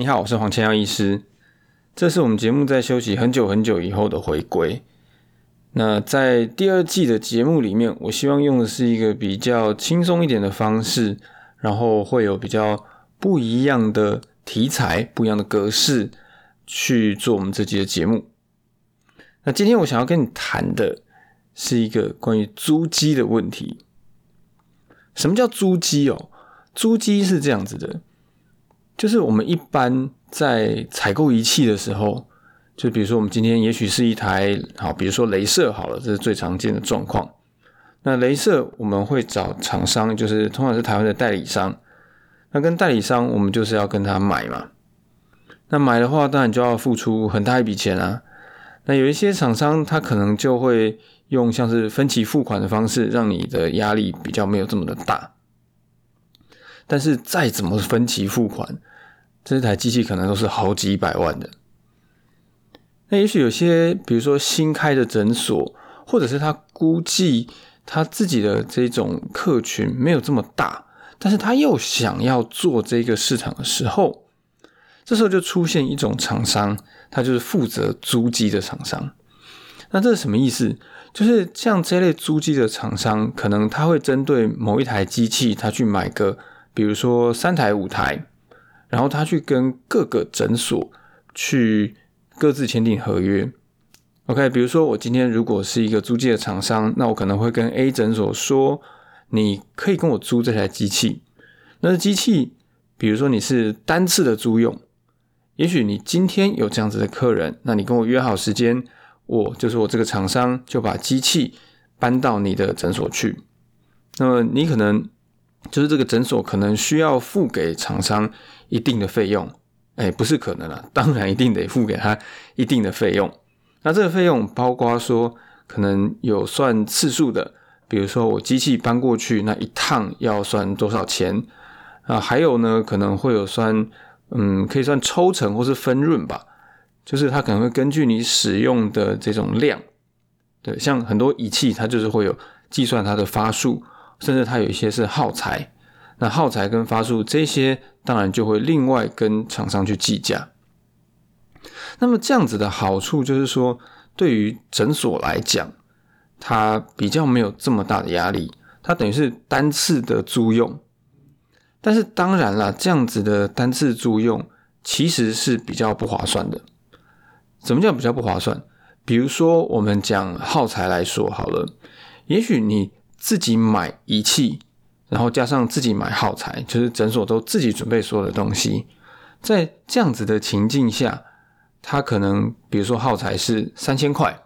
你好，我是黄千耀医师。这是我们节目在休息很久很久以后的回归。那在第二季的节目里面，我希望用的是一个比较轻松一点的方式，然后会有比较不一样的题材、不一样的格式去做我们这集的节目。那今天我想要跟你谈的是一个关于租机的问题。什么叫租机哦？租机是这样子的。就是我们一般在采购仪器的时候，就比如说我们今天也许是一台好，比如说镭射好了，这是最常见的状况。那镭射我们会找厂商，就是通常是台湾的代理商。那跟代理商，我们就是要跟他买嘛。那买的话，当然就要付出很大一笔钱啊。那有一些厂商，他可能就会用像是分期付款的方式，让你的压力比较没有这么的大。但是再怎么分期付款，这台机器可能都是好几百万的。那也许有些，比如说新开的诊所，或者是他估计他自己的这种客群没有这么大，但是他又想要做这个市场的时候，这时候就出现一种厂商，他就是负责租机的厂商。那这是什么意思？就是像这类租机的厂商，可能他会针对某一台机器，他去买个，比如说三台、五台。然后他去跟各个诊所去各自签订合约，OK，比如说我今天如果是一个租借的厂商，那我可能会跟 A 诊所说，你可以跟我租这台机器。那机器，比如说你是单次的租用，也许你今天有这样子的客人，那你跟我约好时间，我就是我这个厂商就把机器搬到你的诊所去。那么你可能。就是这个诊所可能需要付给厂商一定的费用，哎，不是可能了，当然一定得付给他一定的费用。那这个费用包括说，可能有算次数的，比如说我机器搬过去那一趟要算多少钱啊？还有呢，可能会有算，嗯，可以算抽成或是分润吧。就是它可能会根据你使用的这种量，对，像很多仪器它就是会有计算它的发数。甚至它有一些是耗材，那耗材跟发数这些，当然就会另外跟厂商去计价。那么这样子的好处就是说，对于诊所来讲，它比较没有这么大的压力，它等于是单次的租用。但是当然了，这样子的单次租用其实是比较不划算的。什么叫比较不划算？比如说我们讲耗材来说好了，也许你。自己买仪器，然后加上自己买耗材，就是诊所都自己准备所有的东西。在这样子的情境下，他可能比如说耗材是三千块，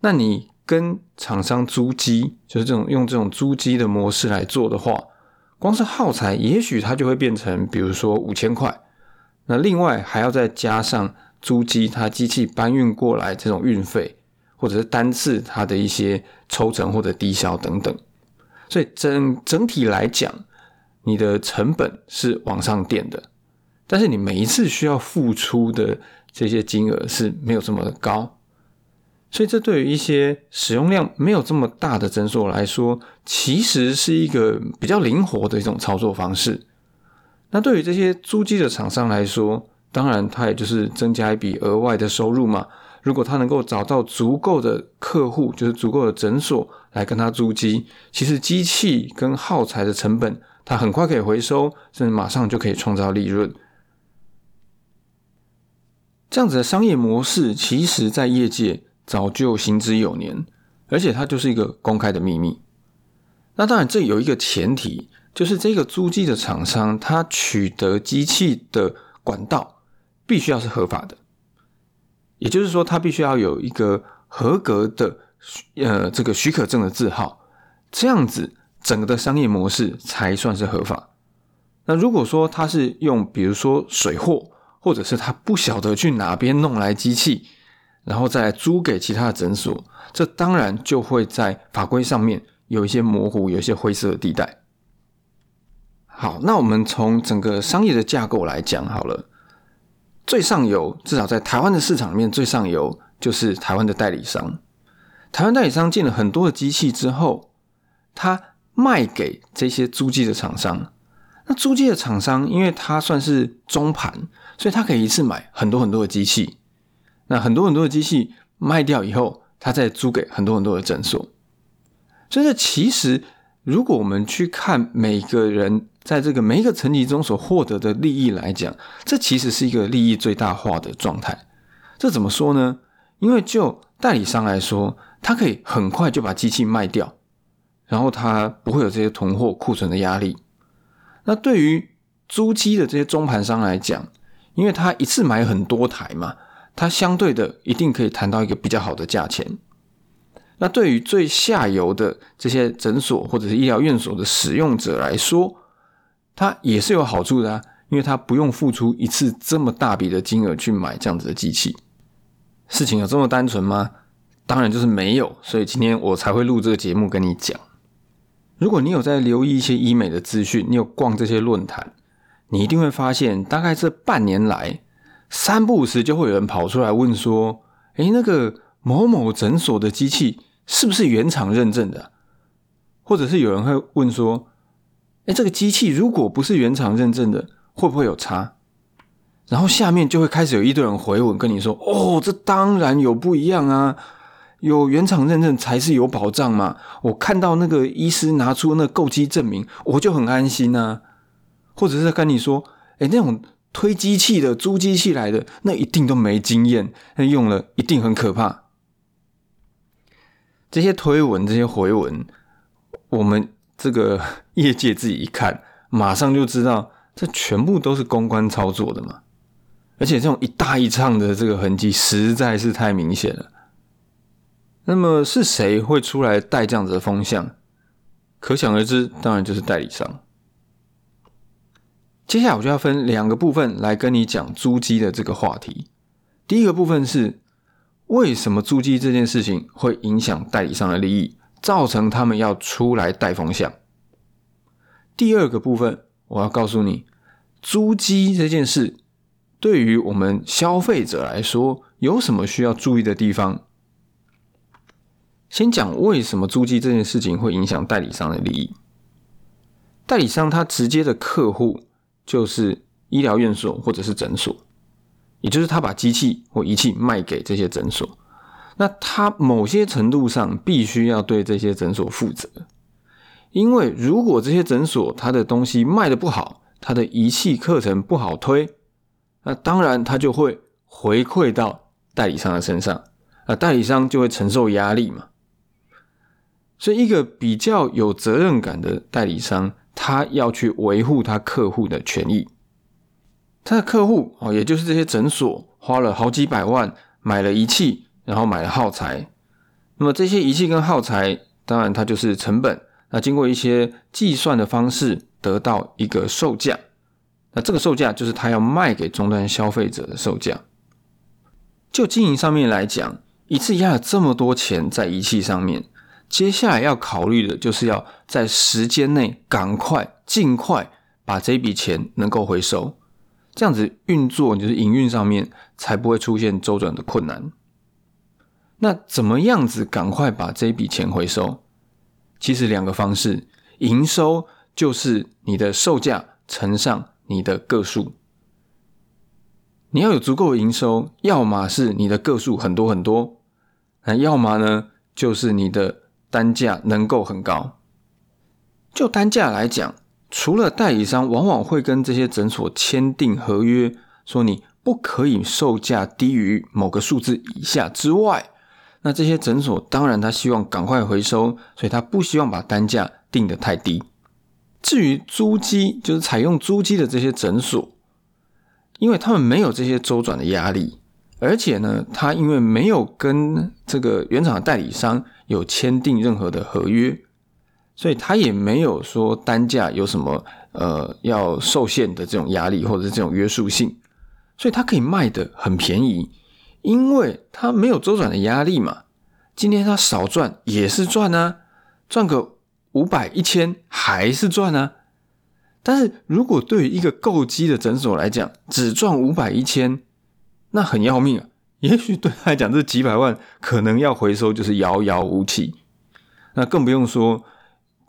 那你跟厂商租机，就是这种用这种租机的模式来做的话，光是耗材也许它就会变成比如说五千块。那另外还要再加上租机，它机器搬运过来这种运费。或者是单次它的一些抽成或者低消等等，所以整整体来讲，你的成本是往上垫的，但是你每一次需要付出的这些金额是没有这么高，所以这对于一些使用量没有这么大的诊所来说，其实是一个比较灵活的一种操作方式。那对于这些租机的厂商来说，当然它也就是增加一笔额外的收入嘛。如果他能够找到足够的客户，就是足够的诊所来跟他租机，其实机器跟耗材的成本，他很快可以回收，甚至马上就可以创造利润。这样子的商业模式，其实在业界早就行之有年，而且它就是一个公开的秘密。那当然，这有一个前提，就是这个租机的厂商，他取得机器的管道必须要是合法的。也就是说，他必须要有一个合格的呃这个许可证的字号，这样子整个的商业模式才算是合法。那如果说他是用比如说水货，或者是他不晓得去哪边弄来机器，然后再租给其他的诊所，这当然就会在法规上面有一些模糊，有一些灰色地带。好，那我们从整个商业的架构来讲好了。最上游，至少在台湾的市场里面，最上游就是台湾的代理商。台湾代理商进了很多的机器之后，他卖给这些租机的厂商，那租机的厂商，因为它算是中盘，所以他可以一次买很多很多的机器。那很多很多的机器卖掉以后，他再租给很多很多的诊所。所以，这其实如果我们去看每个人在这个每一个层级中所获得的利益来讲，这其实是一个利益最大化的状态。这怎么说呢？因为就代理商来说，他可以很快就把机器卖掉，然后他不会有这些囤货库存的压力。那对于租机的这些中盘商来讲，因为他一次买很多台嘛，他相对的一定可以谈到一个比较好的价钱。那对于最下游的这些诊所或者是医疗院所的使用者来说，它也是有好处的啊，因为他不用付出一次这么大笔的金额去买这样子的机器。事情有这么单纯吗？当然就是没有，所以今天我才会录这个节目跟你讲。如果你有在留意一些医美的资讯，你有逛这些论坛，你一定会发现，大概这半年来，三不五时就会有人跑出来问说：“诶，那个某某诊所的机器是不是原厂认证的？”或者是有人会问说：“诶，这个机器如果不是原厂认证的，会不会有差？”然后下面就会开始有一堆人回文跟你说：“哦，这当然有不一样啊，有原厂认证才是有保障嘛。我看到那个医师拿出那购机证明，我就很安心呐。或者是跟你说，哎，那种推机器的、租机器来的，那一定都没经验，那用了一定很可怕。这些推文、这些回文，我们这个业界自己一看，马上就知道，这全部都是公关操作的嘛。”而且这种一大一唱的这个痕迹实在是太明显了。那么是谁会出来带这样子的风向？可想而知，当然就是代理商。接下来我就要分两个部分来跟你讲租机的这个话题。第一个部分是为什么租机这件事情会影响代理商的利益，造成他们要出来带风向。第二个部分我要告诉你，租机这件事。对于我们消费者来说，有什么需要注意的地方？先讲为什么租机这件事情会影响代理商的利益。代理商他直接的客户就是医疗院所或者是诊所，也就是他把机器或仪器卖给这些诊所，那他某些程度上必须要对这些诊所负责，因为如果这些诊所他的东西卖的不好，他的仪器课程不好推。那当然，他就会回馈到代理商的身上，啊，代理商就会承受压力嘛。所以，一个比较有责任感的代理商，他要去维护他客户的权益。他的客户哦，也就是这些诊所，花了好几百万买了仪器，然后买了耗材。那么这些仪器跟耗材，当然它就是成本。那经过一些计算的方式，得到一个售价。那这个售价就是他要卖给终端消费者的售价。就经营上面来讲，一次压了这么多钱在仪器上面，接下来要考虑的就是要在时间内赶快、尽快把这笔钱能够回收，这样子运作就是营运上面才不会出现周转的困难。那怎么样子赶快把这笔钱回收？其实两个方式，营收就是你的售价乘上。你的个数，你要有足够的营收，要么是你的个数很多很多，那要么呢，就是你的单价能够很高。就单价来讲，除了代理商往往会跟这些诊所签订合约，说你不可以售价低于某个数字以下之外，那这些诊所当然他希望赶快回收，所以他不希望把单价定得太低。至于租机，就是采用租机的这些诊所，因为他们没有这些周转的压力，而且呢，他因为没有跟这个原厂的代理商有签订任何的合约，所以他也没有说单价有什么呃要受限的这种压力或者是这种约束性，所以他可以卖的很便宜，因为他没有周转的压力嘛。今天他少赚也是赚啊，赚个。五百一千还是赚啊，但是如果对于一个购机的诊所来讲，只赚五百一千，那很要命啊！也许对他来讲，这几百万可能要回收就是遥遥无期。那更不用说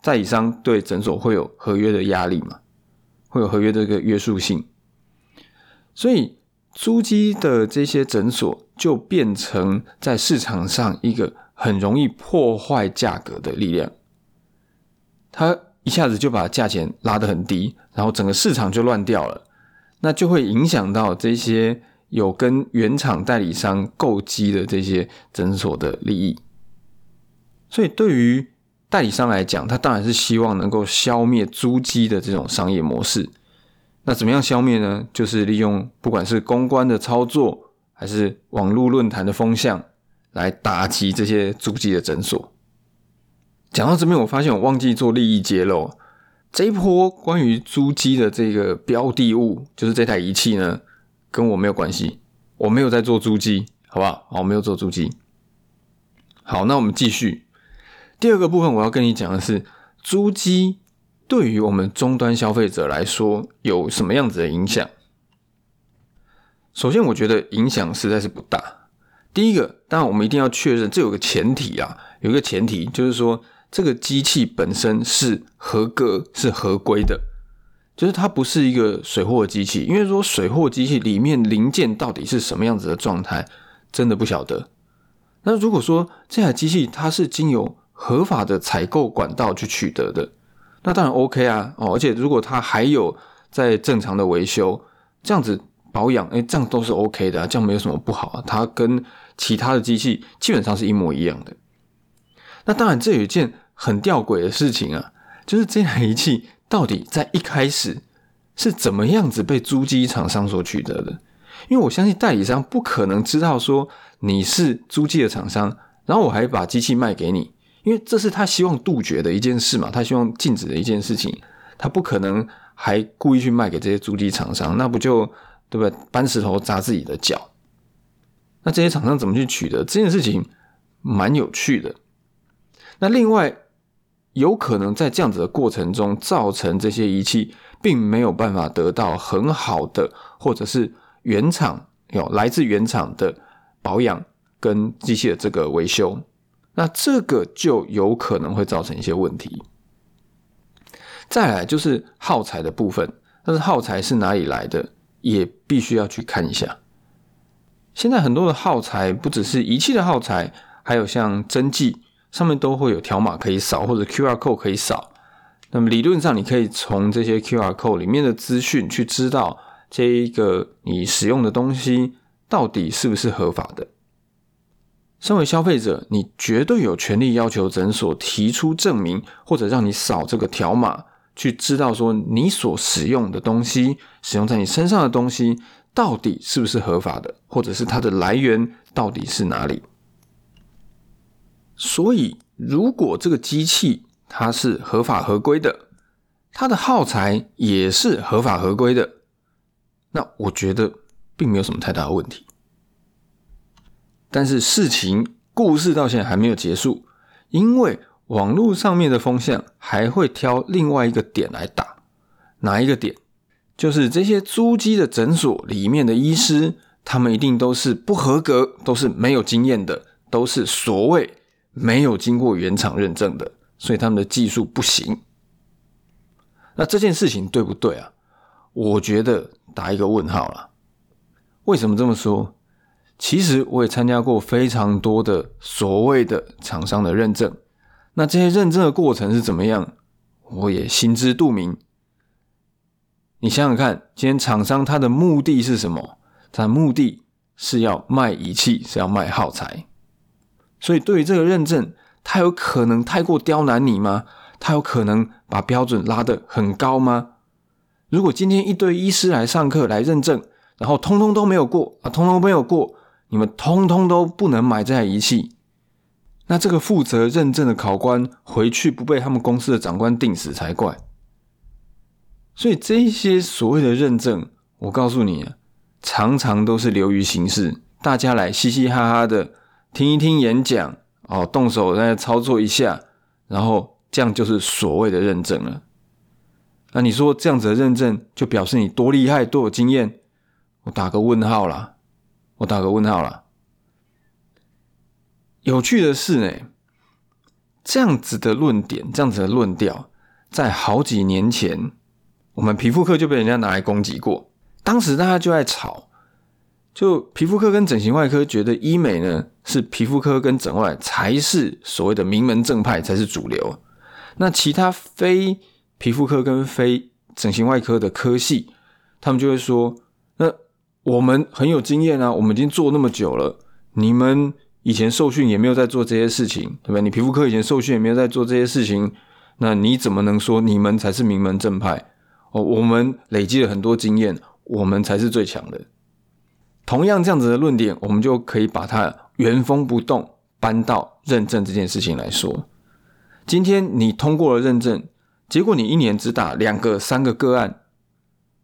代理商对诊所会有合约的压力嘛，会有合约的这个约束性。所以租机的这些诊所就变成在市场上一个很容易破坏价格的力量。它一下子就把价钱拉得很低，然后整个市场就乱掉了，那就会影响到这些有跟原厂代理商购机的这些诊所的利益。所以对于代理商来讲，他当然是希望能够消灭租机的这种商业模式。那怎么样消灭呢？就是利用不管是公关的操作，还是网络论坛的风向，来打击这些租机的诊所。讲到这边，我发现我忘记做利益揭露。这一波关于租机的这个标的物，就是这台仪器呢，跟我没有关系，我没有在做租机，好不好？好，我没有做租机。好，那我们继续。第二个部分，我要跟你讲的是，租机对于我们终端消费者来说有什么样子的影响？首先，我觉得影响实在是不大。第一个，当然我们一定要确认，这有个前提啊，有一个前提就是说，这个机器本身是合格、是合规的，就是它不是一个水货机器。因为说水货机器里面零件到底是什么样子的状态，真的不晓得。那如果说这台机器它是经由合法的采购管道去取得的，那当然 OK 啊哦，而且如果它还有在正常的维修，这样子保养，哎，这样都是 OK 的，这样没有什么不好啊。它跟其他的机器基本上是一模一样的。那当然，这有一件很吊诡的事情啊，就是这台仪器到底在一开始是怎么样子被租机厂商所取得的？因为我相信代理商不可能知道说你是租机的厂商，然后我还把机器卖给你。因为这是他希望杜绝的一件事嘛，他希望禁止的一件事情，他不可能还故意去卖给这些租机厂商，那不就对不对？搬石头砸自己的脚。那这些厂商怎么去取得这件事情，蛮有趣的。那另外，有可能在这样子的过程中，造成这些仪器并没有办法得到很好的，或者是原厂有来自原厂的保养跟机器的这个维修。那这个就有可能会造成一些问题。再来就是耗材的部分，但是耗材是哪里来的，也必须要去看一下。现在很多的耗材不只是仪器的耗材，还有像针剂上面都会有条码可以扫，或者 QR code 可以扫。那么理论上，你可以从这些 QR code 里面的资讯去知道这一个你使用的东西到底是不是合法的。身为消费者，你绝对有权利要求诊所提出证明，或者让你扫这个条码，去知道说你所使用的东西，使用在你身上的东西到底是不是合法的，或者是它的来源到底是哪里。所以，如果这个机器它是合法合规的，它的耗材也是合法合规的，那我觉得并没有什么太大的问题。但是事情故事到现在还没有结束，因为网络上面的风向还会挑另外一个点来打，哪一个点？就是这些租机的诊所里面的医师，他们一定都是不合格，都是没有经验的，都是所谓没有经过原厂认证的，所以他们的技术不行。那这件事情对不对啊？我觉得打一个问号了。为什么这么说？其实我也参加过非常多的所谓的厂商的认证，那这些认证的过程是怎么样，我也心知肚明。你想想看，今天厂商他的目的是什么？他的目的是要卖仪器，是要卖耗材。所以对于这个认证，他有可能太过刁难你吗？他有可能把标准拉得很高吗？如果今天一堆医师来上课来认证，然后通通都没有过啊，通通没有过。你们通通都不能买这台仪器，那这个负责认证的考官回去不被他们公司的长官定死才怪。所以这些所谓的认证，我告诉你啊，常常都是流于形式，大家来嘻嘻哈哈的听一听演讲，哦，动手再操作一下，然后这样就是所谓的认证了。那你说这样子的认证就表示你多厉害、多有经验？我打个问号啦。我打个问号了。有趣的是呢，这样子的论点，这样子的论调，在好几年前我们皮肤科就被人家拿来攻击过，当时大家就在吵，就皮肤科跟整形外科觉得医美呢是皮肤科跟整外才是所谓的名门正派才是主流，那其他非皮肤科跟非整形外科的科系，他们就会说，我们很有经验啊，我们已经做那么久了，你们以前受训也没有在做这些事情，对不对？你皮肤科以前受训也没有在做这些事情。那你怎么能说你们才是名门正派？哦，我们累积了很多经验，我们才是最强的。同样这样子的论点，我们就可以把它原封不动搬到认证这件事情来说。今天你通过了认证，结果你一年只打两个、三个个案，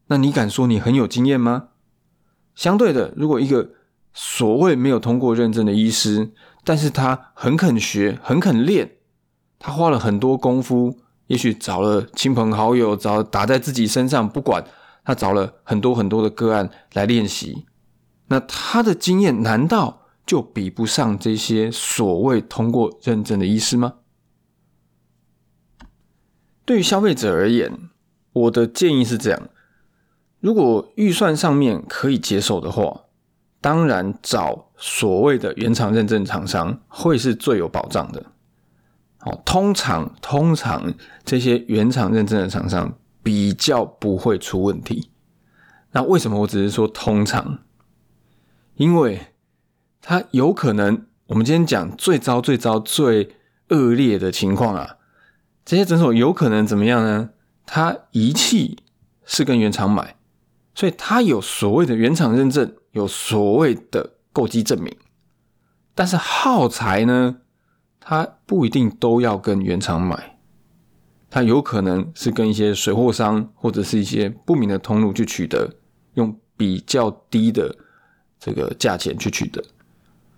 那你敢说你很有经验吗？相对的，如果一个所谓没有通过认证的医师，但是他很肯学、很肯练。他花了很多功夫，也许找了亲朋好友，找打在自己身上，不管他找了很多很多的个案来练习。那他的经验难道就比不上这些所谓通过认证的医师吗？对于消费者而言，我的建议是这样：如果预算上面可以接受的话，当然找所谓的原厂认证厂商会是最有保障的。哦，通常通常这些原厂认证的厂商比较不会出问题。那为什么我只是说通常？因为它有可能，我们今天讲最糟、最糟、最恶劣的情况啊，这些诊所有可能怎么样呢？它仪器是跟原厂买，所以它有所谓的原厂认证，有所谓的购机证明，但是耗材呢？它不一定都要跟原厂买，它有可能是跟一些水货商或者是一些不明的通路去取得，用比较低的这个价钱去取得。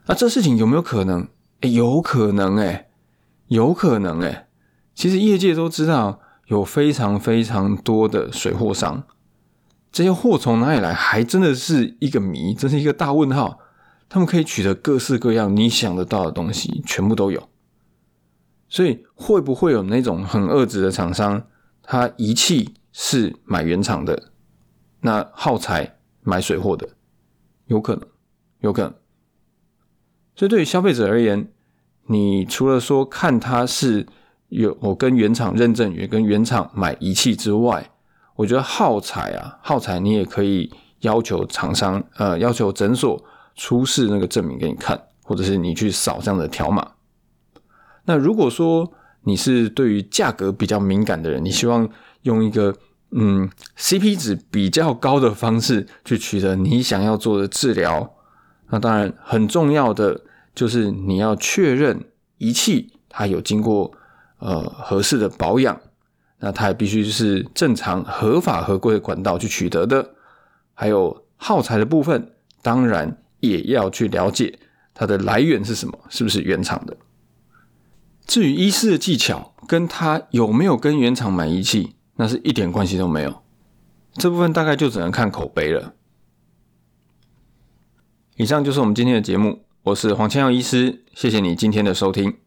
那这事情有没有可能？哎，有可能哎，有可能哎。其实业界都知道，有非常非常多的水货商，这些货从哪里来，还真的是一个谜，这是一个大问号。他们可以取得各式各样你想得到的东西，全部都有。所以会不会有那种很恶质的厂商，他仪器是买原厂的，那耗材买水货的，有可能，有可能。所以对于消费者而言，你除了说看他是有我跟原厂认证，也跟原厂买仪器之外，我觉得耗材啊，耗材你也可以要求厂商，呃，要求诊所出示那个证明给你看，或者是你去扫这样的条码。那如果说你是对于价格比较敏感的人，你希望用一个嗯 CP 值比较高的方式去取得你想要做的治疗，那当然很重要的就是你要确认仪器它有经过呃合适的保养，那它也必须是正常合法合规的管道去取得的，还有耗材的部分，当然也要去了解它的来源是什么，是不是原厂的。至于医师的技巧，跟他有没有跟原厂买仪器，那是一点关系都没有。这部分大概就只能看口碑了。以上就是我们今天的节目，我是黄千耀医师，谢谢你今天的收听。